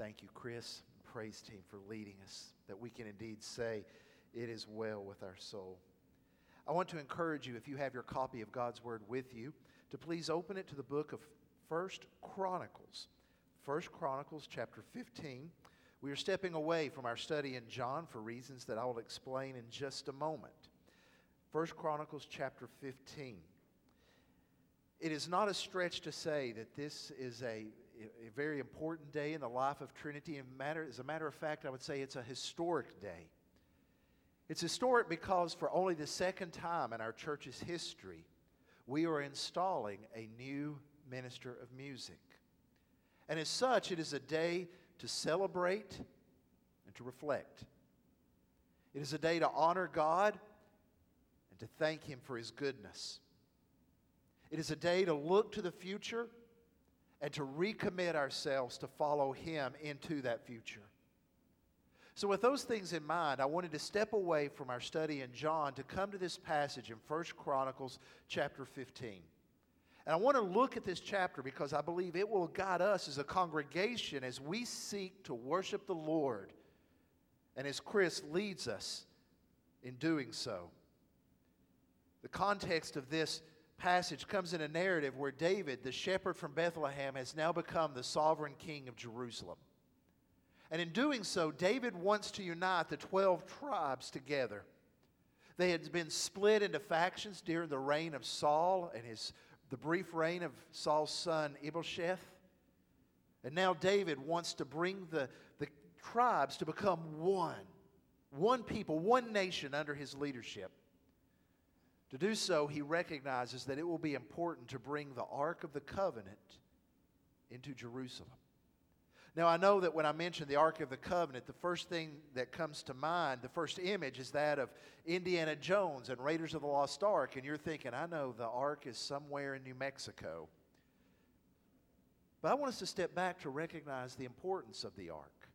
Thank you, Chris, praise team, for leading us, that we can indeed say, It is well with our soul. I want to encourage you, if you have your copy of God's Word with you, to please open it to the book of First Chronicles. First Chronicles, chapter 15. We are stepping away from our study in John for reasons that I will explain in just a moment. First Chronicles, chapter 15. It is not a stretch to say that this is a, a very important day in the life of Trinity. And matter, as a matter of fact, I would say it's a historic day. It's historic because for only the second time in our church's history, we are installing a new minister of music. And as such, it is a day to celebrate and to reflect. It is a day to honor God and to thank Him for His goodness. It is a day to look to the future and to recommit ourselves to follow Him into that future. So, with those things in mind, I wanted to step away from our study in John to come to this passage in 1 Chronicles chapter 15. And I want to look at this chapter because I believe it will guide us as a congregation as we seek to worship the Lord and as Chris leads us in doing so. The context of this passage comes in a narrative where David, the shepherd from Bethlehem, has now become the sovereign king of Jerusalem. And in doing so, David wants to unite the 12 tribes together. They had been split into factions during the reign of Saul and his, the brief reign of Saul's son Ishbosheth. And now David wants to bring the, the tribes to become one, one people, one nation under his leadership. To do so, he recognizes that it will be important to bring the Ark of the Covenant into Jerusalem. Now, I know that when I mention the Ark of the Covenant, the first thing that comes to mind, the first image is that of Indiana Jones and Raiders of the Lost Ark. And you're thinking, I know the Ark is somewhere in New Mexico. But I want us to step back to recognize the importance of the Ark.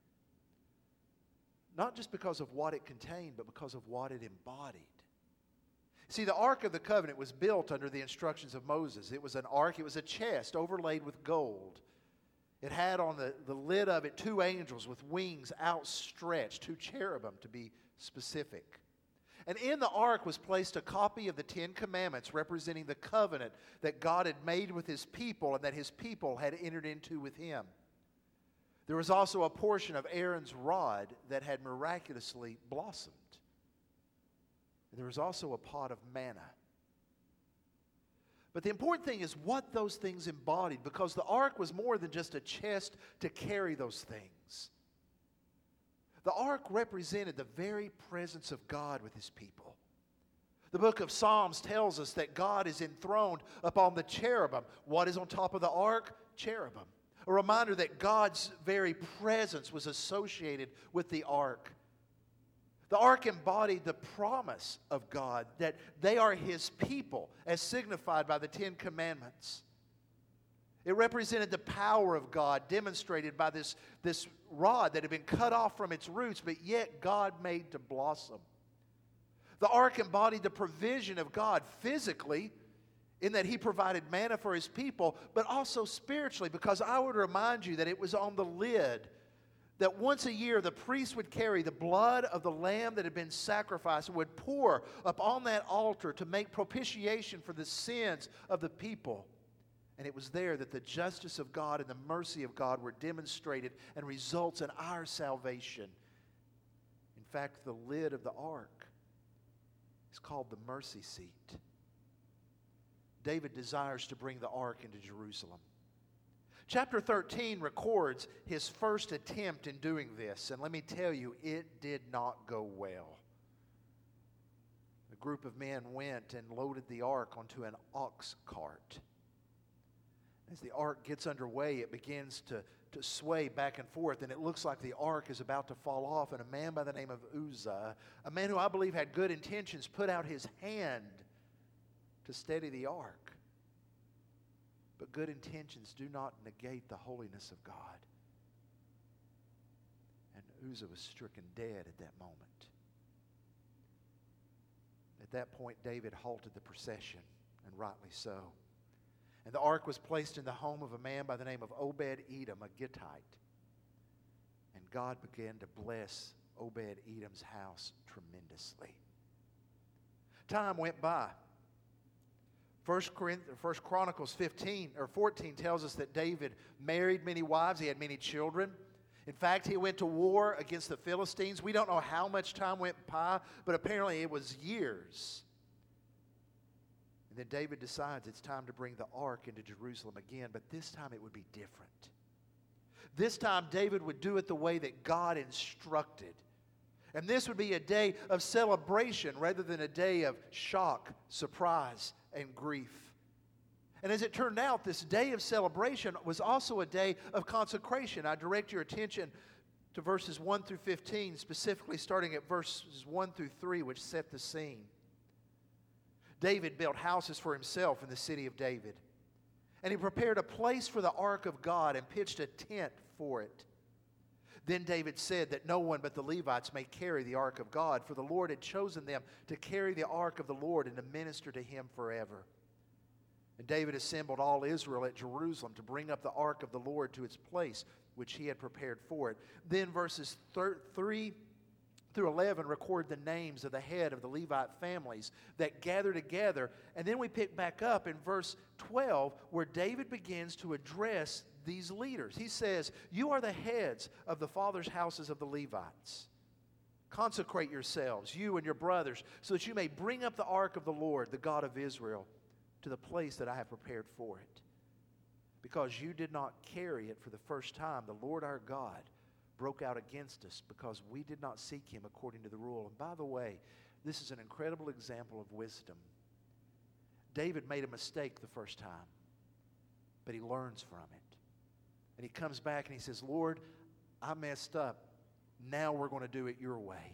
Not just because of what it contained, but because of what it embodied. See, the Ark of the Covenant was built under the instructions of Moses. It was an ark, it was a chest overlaid with gold. It had on the, the lid of it two angels with wings outstretched, two cherubim to be specific. And in the ark was placed a copy of the Ten Commandments representing the covenant that God had made with his people and that his people had entered into with him. There was also a portion of Aaron's rod that had miraculously blossomed. And there was also a pot of manna. But the important thing is what those things embodied because the ark was more than just a chest to carry those things. The ark represented the very presence of God with his people. The book of Psalms tells us that God is enthroned upon the cherubim. What is on top of the ark? Cherubim. A reminder that God's very presence was associated with the ark. The ark embodied the promise of God that they are his people, as signified by the Ten Commandments. It represented the power of God demonstrated by this, this rod that had been cut off from its roots, but yet God made to blossom. The ark embodied the provision of God physically, in that He provided manna for His people, but also spiritually, because I would remind you that it was on the lid that once a year the priest would carry the blood of the lamb that had been sacrificed and would pour upon that altar to make propitiation for the sins of the people. And it was there that the justice of God and the mercy of God were demonstrated and results in our salvation. In fact, the lid of the ark is called the mercy seat. David desires to bring the ark into Jerusalem. Chapter 13 records his first attempt in doing this, and let me tell you, it did not go well. A group of men went and loaded the ark onto an ox cart. As the ark gets underway, it begins to, to sway back and forth, and it looks like the ark is about to fall off. And a man by the name of Uzzah, a man who I believe had good intentions, put out his hand to steady the ark. But good intentions do not negate the holiness of God. And Uzzah was stricken dead at that moment. At that point, David halted the procession, and rightly so. And the ark was placed in the home of a man by the name of Obed Edom, a Gittite. And God began to bless Obed Edom's house tremendously. Time went by. First, First Chronicles 15 or 14 tells us that David married many wives. He had many children. In fact, he went to war against the Philistines. We don't know how much time went by, but apparently it was years. And then David decides it's time to bring the ark into Jerusalem again, but this time it would be different. This time David would do it the way that God instructed. And this would be a day of celebration rather than a day of shock, surprise, and grief. And as it turned out, this day of celebration was also a day of consecration. I direct your attention to verses 1 through 15, specifically starting at verses 1 through 3, which set the scene. David built houses for himself in the city of David. And he prepared a place for the ark of God and pitched a tent for it. Then David said that no one but the Levites may carry the ark of God, for the Lord had chosen them to carry the ark of the Lord and to minister to him forever. And David assembled all Israel at Jerusalem to bring up the ark of the Lord to its place, which he had prepared for it. Then verses 3 through 11 record the names of the head of the Levite families that gather together. And then we pick back up in verse 12 where David begins to address these leaders. He says, You are the heads of the fathers' houses of the Levites. Consecrate yourselves, you and your brothers, so that you may bring up the ark of the Lord, the God of Israel, to the place that I have prepared for it. Because you did not carry it for the first time, the Lord our God broke out against us because we did not seek him according to the rule. And by the way, this is an incredible example of wisdom. David made a mistake the first time, but he learns from it. And he comes back and he says, Lord, I messed up. Now we're going to do it your way.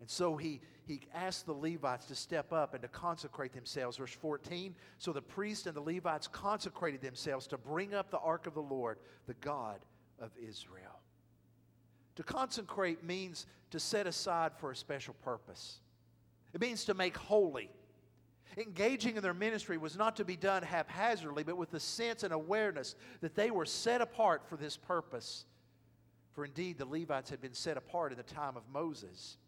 And so he, he asked the Levites to step up and to consecrate themselves. Verse 14 So the priests and the Levites consecrated themselves to bring up the ark of the Lord, the God of Israel. To consecrate means to set aside for a special purpose, it means to make holy. Engaging in their ministry was not to be done haphazardly, but with the sense and awareness that they were set apart for this purpose. For indeed, the Levites had been set apart in the time of Moses.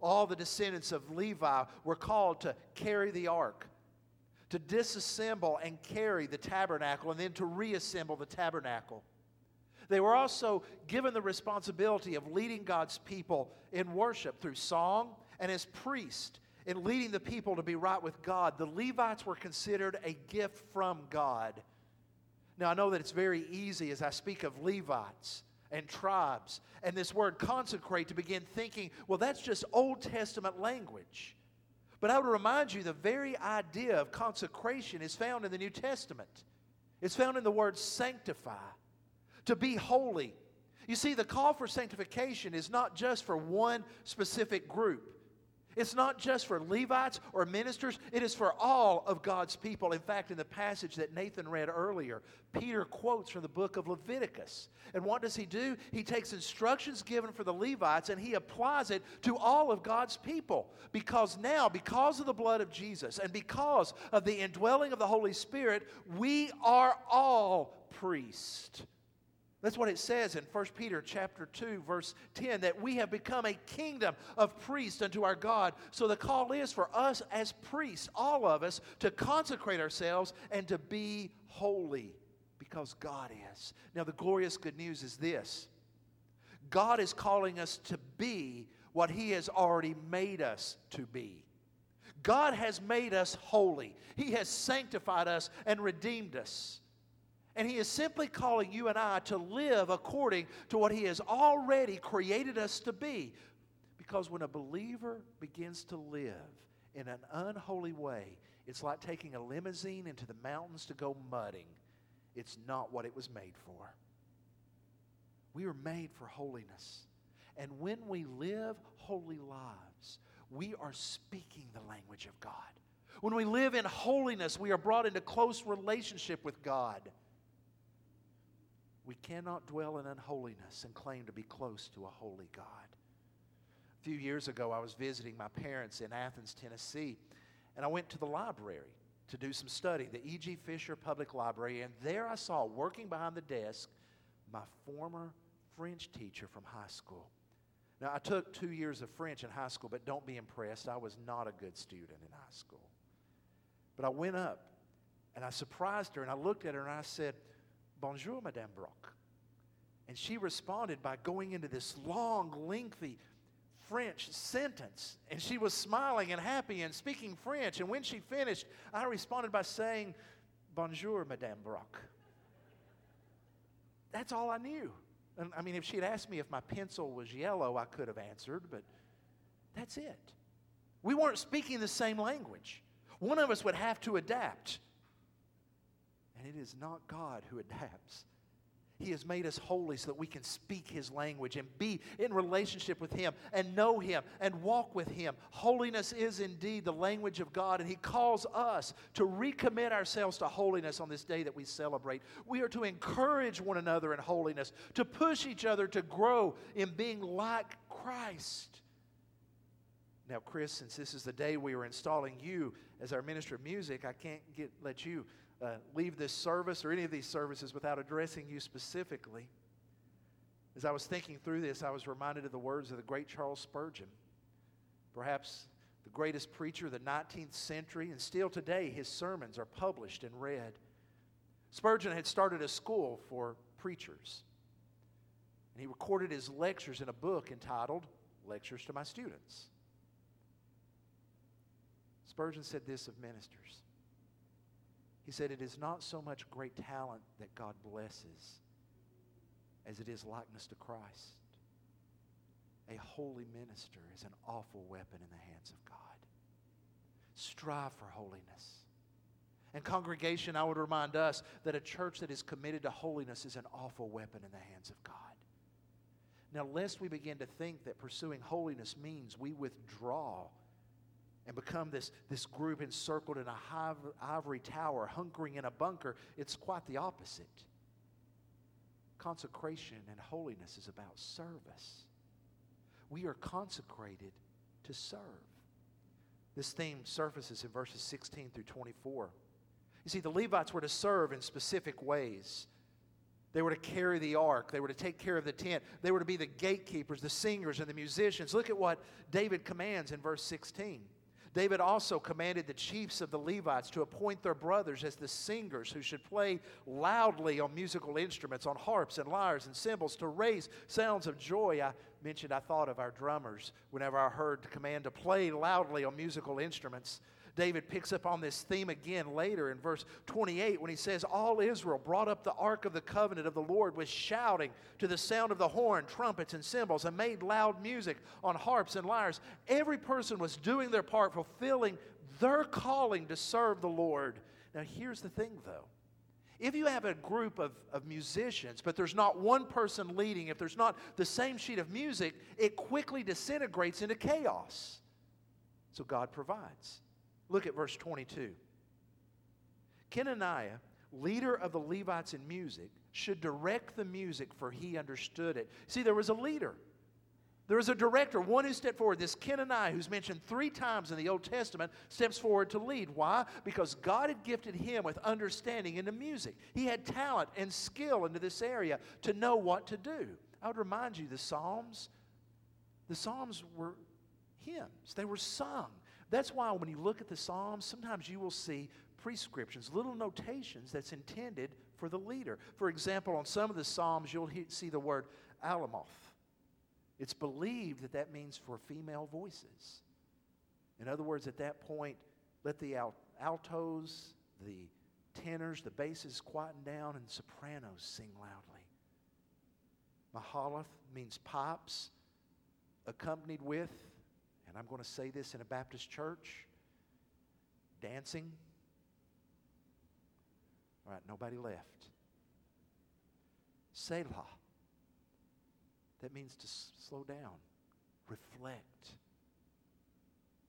All the descendants of Levi were called to carry the ark, to disassemble and carry the tabernacle, and then to reassemble the tabernacle. They were also given the responsibility of leading God's people in worship through song and as priests in leading the people to be right with God, the Levites were considered a gift from God. Now, I know that it's very easy as I speak of Levites and tribes and this word consecrate to begin thinking, well, that's just Old Testament language. But I would remind you the very idea of consecration is found in the New Testament. It's found in the word sanctify, to be holy. You see, the call for sanctification is not just for one specific group. It's not just for Levites or ministers, it is for all of God's people. In fact, in the passage that Nathan read earlier, Peter quotes from the book of Leviticus. And what does he do? He takes instructions given for the Levites and he applies it to all of God's people. Because now, because of the blood of Jesus and because of the indwelling of the Holy Spirit, we are all priests. That's what it says in 1 Peter chapter 2 verse 10 that we have become a kingdom of priests unto our God. So the call is for us as priests, all of us, to consecrate ourselves and to be holy because God is. Now the glorious good news is this. God is calling us to be what he has already made us to be. God has made us holy. He has sanctified us and redeemed us. And He is simply calling you and I to live according to what He has already created us to be. Because when a believer begins to live in an unholy way, it's like taking a limousine into the mountains to go mudding. It's not what it was made for. We are made for holiness. And when we live holy lives, we are speaking the language of God. When we live in holiness, we are brought into close relationship with God. We cannot dwell in unholiness and claim to be close to a holy God. A few years ago, I was visiting my parents in Athens, Tennessee, and I went to the library to do some study, the E.G. Fisher Public Library, and there I saw, working behind the desk, my former French teacher from high school. Now, I took two years of French in high school, but don't be impressed. I was not a good student in high school. But I went up and I surprised her and I looked at her and I said, Bonjour, Madame Brock. And she responded by going into this long, lengthy French sentence. And she was smiling and happy and speaking French. And when she finished, I responded by saying, Bonjour, Madame Brock. That's all I knew. And I mean, if she had asked me if my pencil was yellow, I could have answered, but that's it. We weren't speaking the same language. One of us would have to adapt. And it is not God who adapts. He has made us holy so that we can speak His language and be in relationship with Him and know Him and walk with Him. Holiness is indeed the language of God, and He calls us to recommit ourselves to holiness on this day that we celebrate. We are to encourage one another in holiness, to push each other to grow in being like Christ. Now, Chris, since this is the day we are installing you as our minister of music, I can't get, let you uh, leave this service or any of these services without addressing you specifically. As I was thinking through this, I was reminded of the words of the great Charles Spurgeon, perhaps the greatest preacher of the 19th century, and still today his sermons are published and read. Spurgeon had started a school for preachers, and he recorded his lectures in a book entitled Lectures to My Students. Spurgeon said this of ministers he said, It is not so much great talent that God blesses as it is likeness to Christ. A holy minister is an awful weapon in the hands of God. Strive for holiness. And, congregation, I would remind us that a church that is committed to holiness is an awful weapon in the hands of God. Now, lest we begin to think that pursuing holiness means we withdraw and become this, this group encircled in a ivory tower, hunkering in a bunker, it's quite the opposite. Consecration and holiness is about service. We are consecrated to serve. This theme surfaces in verses 16 through 24. You see, the Levites were to serve in specific ways. They were to carry the ark. They were to take care of the tent. They were to be the gatekeepers, the singers, and the musicians. Look at what David commands in verse 16. David also commanded the chiefs of the Levites to appoint their brothers as the singers who should play loudly on musical instruments, on harps and lyres and cymbals, to raise sounds of joy. I mentioned I thought of our drummers whenever I heard the command to play loudly on musical instruments. David picks up on this theme again later in verse 28 when he says, All Israel brought up the ark of the covenant of the Lord with shouting to the sound of the horn, trumpets, and cymbals, and made loud music on harps and lyres. Every person was doing their part, fulfilling their calling to serve the Lord. Now, here's the thing though. If you have a group of, of musicians, but there's not one person leading, if there's not the same sheet of music, it quickly disintegrates into chaos. So God provides. Look at verse 22. Kenaniah, leader of the Levites in music, should direct the music, for he understood it. See, there was a leader. There was a director, one who stepped forward. This Kenaniah, who's mentioned three times in the Old Testament, steps forward to lead. Why? Because God had gifted him with understanding into music. He had talent and skill into this area to know what to do. I would remind you the Psalms, the Psalms were hymns, they were sung. That's why when you look at the Psalms, sometimes you will see prescriptions, little notations that's intended for the leader. For example, on some of the Psalms, you'll see the word alamoth. It's believed that that means for female voices. In other words, at that point, let the altos, the tenors, the basses quieten down, and sopranos sing loudly. Mahalath means pipes, accompanied with and I'm going to say this in a Baptist church dancing. All right, nobody left. Selah. That means to s- slow down, reflect.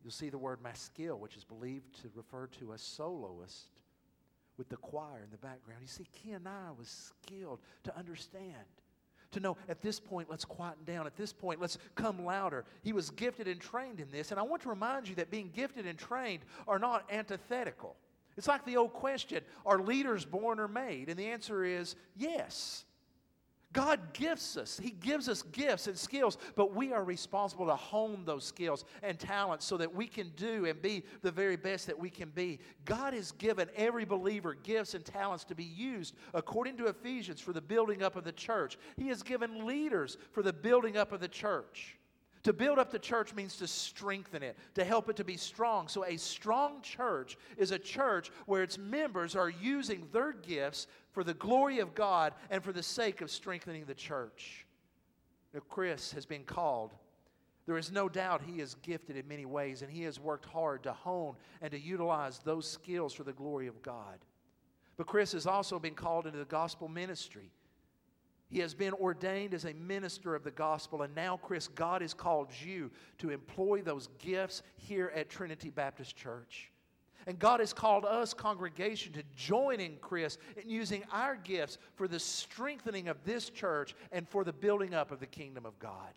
You'll see the word maskil, which is believed to refer to a soloist with the choir in the background. You see, Kenai was skilled to understand to know at this point, let's quieten down. At this point, let's come louder. He was gifted and trained in this. And I want to remind you that being gifted and trained are not antithetical. It's like the old question are leaders born or made? And the answer is yes. God gifts us. He gives us gifts and skills, but we are responsible to hone those skills and talents so that we can do and be the very best that we can be. God has given every believer gifts and talents to be used according to Ephesians for the building up of the church. He has given leaders for the building up of the church. To build up the church means to strengthen it, to help it to be strong. So, a strong church is a church where its members are using their gifts for the glory of God and for the sake of strengthening the church. Now, Chris has been called. There is no doubt he is gifted in many ways, and he has worked hard to hone and to utilize those skills for the glory of God. But Chris has also been called into the gospel ministry. He has been ordained as a minister of the gospel. And now, Chris, God has called you to employ those gifts here at Trinity Baptist Church. And God has called us, congregation, to join in Chris in using our gifts for the strengthening of this church and for the building up of the kingdom of God.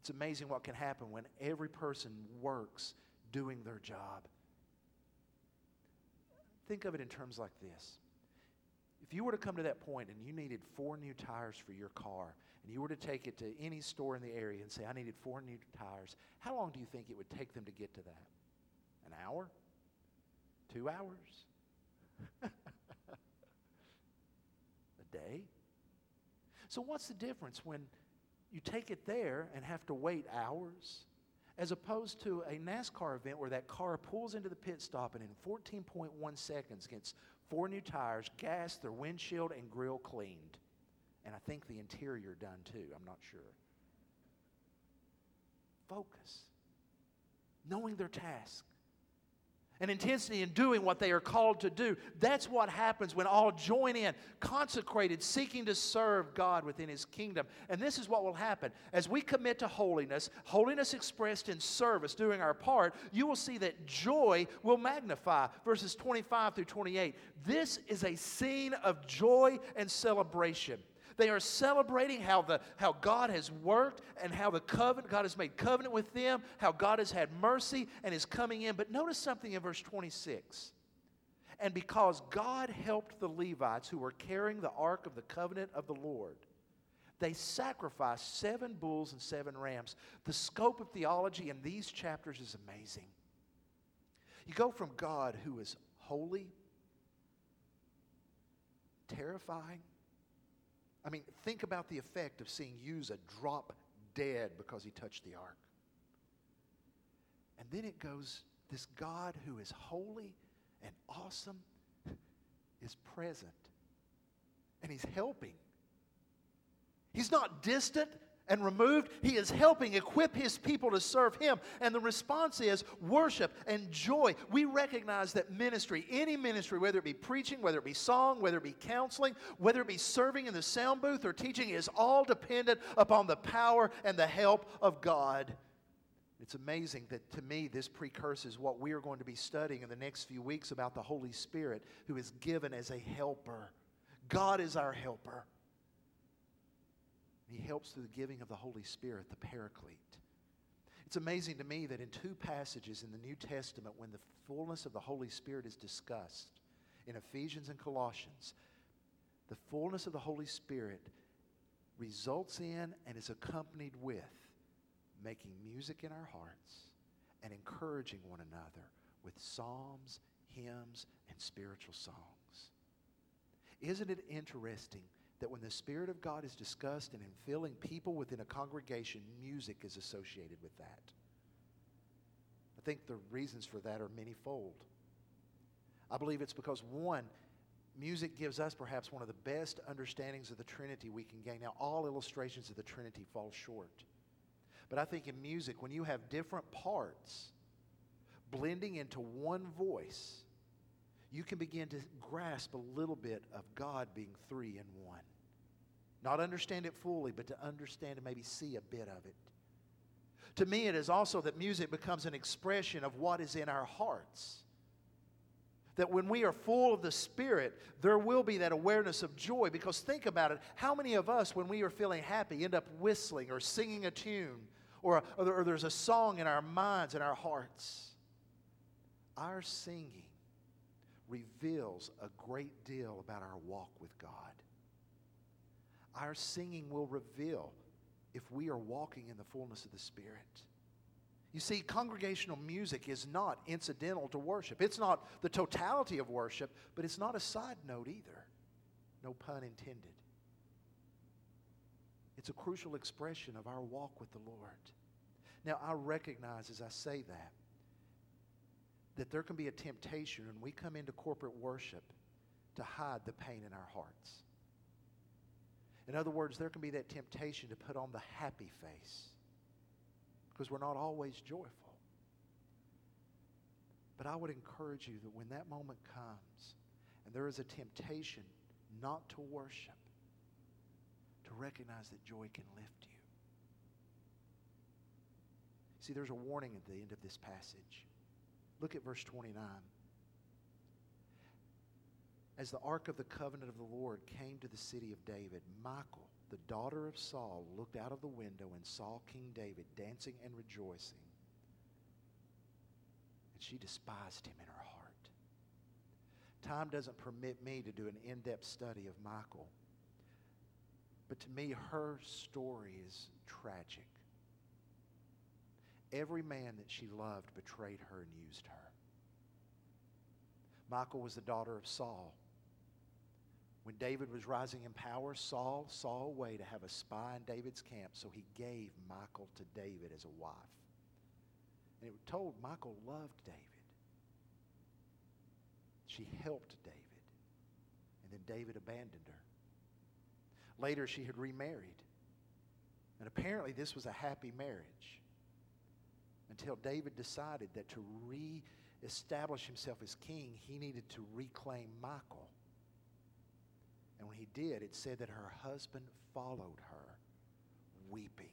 It's amazing what can happen when every person works doing their job. Think of it in terms like this if you were to come to that point and you needed four new tires for your car, and you were to take it to any store in the area and say, I needed four new tires, how long do you think it would take them to get to that? An hour? Two hours? a day? So, what's the difference when you take it there and have to wait hours? As opposed to a NASCAR event where that car pulls into the pit stop and in 14.1 seconds gets four new tires, gas, their windshield, and grill cleaned. And I think the interior done too. I'm not sure. Focus. Knowing their task and intensity in doing what they are called to do. That's what happens when all join in, consecrated, seeking to serve God within His kingdom. And this is what will happen. As we commit to holiness, holiness expressed in service, doing our part, you will see that joy will magnify. Verses 25 through 28. This is a scene of joy and celebration. They are celebrating how, the, how God has worked and how the covenant, God has made covenant with them, how God has had mercy and is coming in. But notice something in verse 26. And because God helped the Levites who were carrying the ark of the covenant of the Lord, they sacrificed seven bulls and seven rams. The scope of theology in these chapters is amazing. You go from God who is holy, terrifying, I mean, think about the effect of seeing Uzzah drop dead because he touched the ark. And then it goes this God who is holy and awesome is present. And he's helping. He's not distant and removed. He is helping equip his people to serve him. And the response is worship and joy. We recognize that ministry, any ministry, whether it be preaching, whether it be song, whether it be counseling, whether it be serving in the sound booth or teaching, is all dependent upon the power and the help of God. It's amazing that to me, this precurses what we are going to be studying in the next few weeks about the Holy Spirit, who is given as a helper. God is our helper. He helps through the giving of the Holy Spirit, the Paraclete. It's amazing to me that in two passages in the New Testament, when the fullness of the Holy Spirit is discussed, in Ephesians and Colossians, the fullness of the Holy Spirit results in and is accompanied with making music in our hearts and encouraging one another with psalms, hymns, and spiritual songs. Isn't it interesting that when the Spirit of God is discussed and in filling people within a congregation, music is associated with that. I think the reasons for that are manyfold. I believe it's because, one, music gives us perhaps one of the best understandings of the Trinity we can gain. Now, all illustrations of the Trinity fall short. But I think in music, when you have different parts blending into one voice, you can begin to grasp a little bit of God being three in one. Not understand it fully, but to understand and maybe see a bit of it. To me, it is also that music becomes an expression of what is in our hearts. That when we are full of the Spirit, there will be that awareness of joy. Because think about it how many of us, when we are feeling happy, end up whistling or singing a tune, or, or, or there's a song in our minds and our hearts? Our singing reveals a great deal about our walk with God. Our singing will reveal if we are walking in the fullness of the Spirit. You see, congregational music is not incidental to worship. It's not the totality of worship, but it's not a side note either. No pun intended. It's a crucial expression of our walk with the Lord. Now, I recognize as I say that, that there can be a temptation when we come into corporate worship to hide the pain in our hearts. In other words, there can be that temptation to put on the happy face because we're not always joyful. But I would encourage you that when that moment comes and there is a temptation not to worship, to recognize that joy can lift you. See, there's a warning at the end of this passage. Look at verse 29. As the ark of the covenant of the Lord came to the city of David, Michal, the daughter of Saul, looked out of the window and saw King David dancing and rejoicing. And she despised him in her heart. Time doesn't permit me to do an in depth study of Michal. But to me, her story is tragic. Every man that she loved betrayed her and used her. Michal was the daughter of Saul. When David was rising in power, Saul saw a way to have a spy in David's camp, so he gave Michal to David as a wife. And it was told Michal loved David. She helped David. And then David abandoned her. Later, she had remarried. And apparently, this was a happy marriage until David decided that to re-establish himself as king, he needed to reclaim Michal. And when he did, it said that her husband followed her, weeping.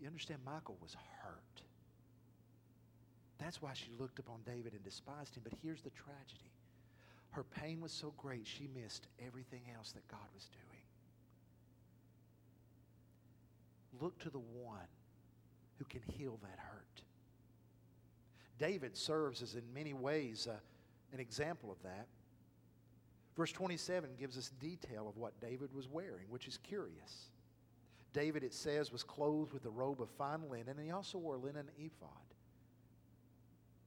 You understand, Michal was hurt. That's why she looked upon David and despised him. But here's the tragedy her pain was so great, she missed everything else that God was doing. Look to the one who can heal that hurt. David serves as, in many ways, uh, an example of that. Verse 27 gives us detail of what David was wearing, which is curious. David, it says, was clothed with a robe of fine linen, and he also wore linen ephod.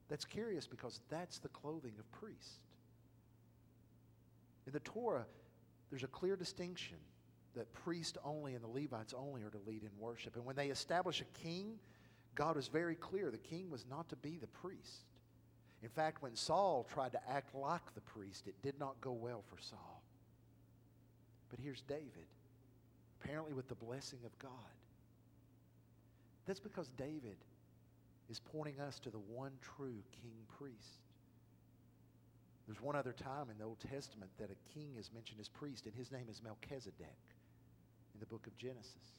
That's curious because that's the clothing of priest. In the Torah, there's a clear distinction that priests only and the Levites only are to lead in worship. And when they establish a king, God was very clear the king was not to be the priest. In fact, when Saul tried to act like the priest, it did not go well for Saul. But here's David, apparently with the blessing of God. That's because David is pointing us to the one true king priest. There's one other time in the Old Testament that a king is mentioned as priest, and his name is Melchizedek in the book of Genesis.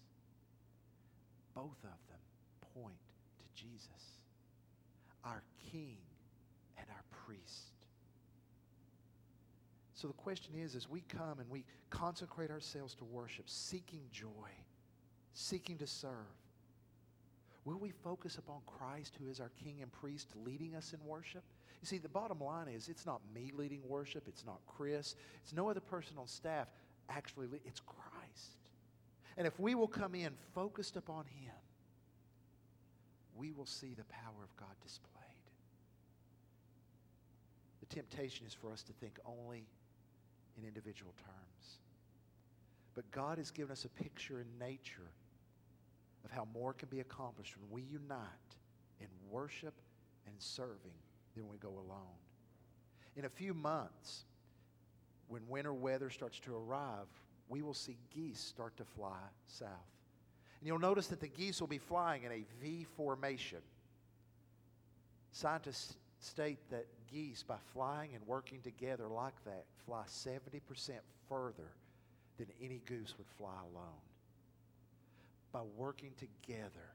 Both of them point to Jesus, our king and our priest. So the question is as we come and we consecrate ourselves to worship, seeking joy, seeking to serve, will we focus upon Christ, who is our king and priest, leading us in worship? You see, the bottom line is it's not me leading worship, it's not Chris, it's no other person on staff. Actually, it's Christ. And if we will come in focused upon Him, we will see the power of God displayed. The temptation is for us to think only in individual terms. But God has given us a picture in nature of how more can be accomplished when we unite in worship and serving than we go alone. In a few months, when winter weather starts to arrive, we will see geese start to fly south. And you'll notice that the geese will be flying in a V formation. Scientists state that geese, by flying and working together like that, fly 70% further than any goose would fly alone. By working together,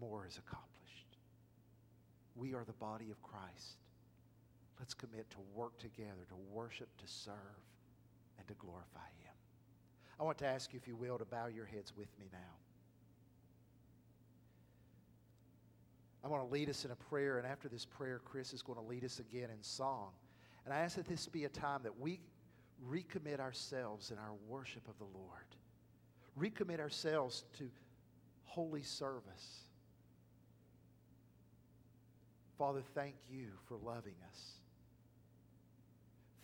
more is accomplished. We are the body of Christ. Let's commit to work together, to worship, to serve, and to glorify Him. I want to ask you, if you will, to bow your heads with me now. I want to lead us in a prayer, and after this prayer, Chris is going to lead us again in song. And I ask that this be a time that we recommit ourselves in our worship of the Lord. Recommit ourselves to holy service. Father, thank you for loving us.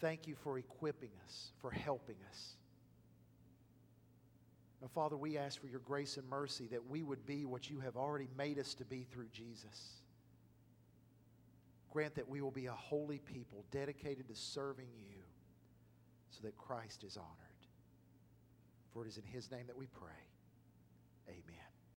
Thank you for equipping us, for helping us. Now, Father, we ask for your grace and mercy that we would be what you have already made us to be through Jesus. Grant that we will be a holy people dedicated to serving you so that Christ is honored. For it is in his name that we pray. Amen.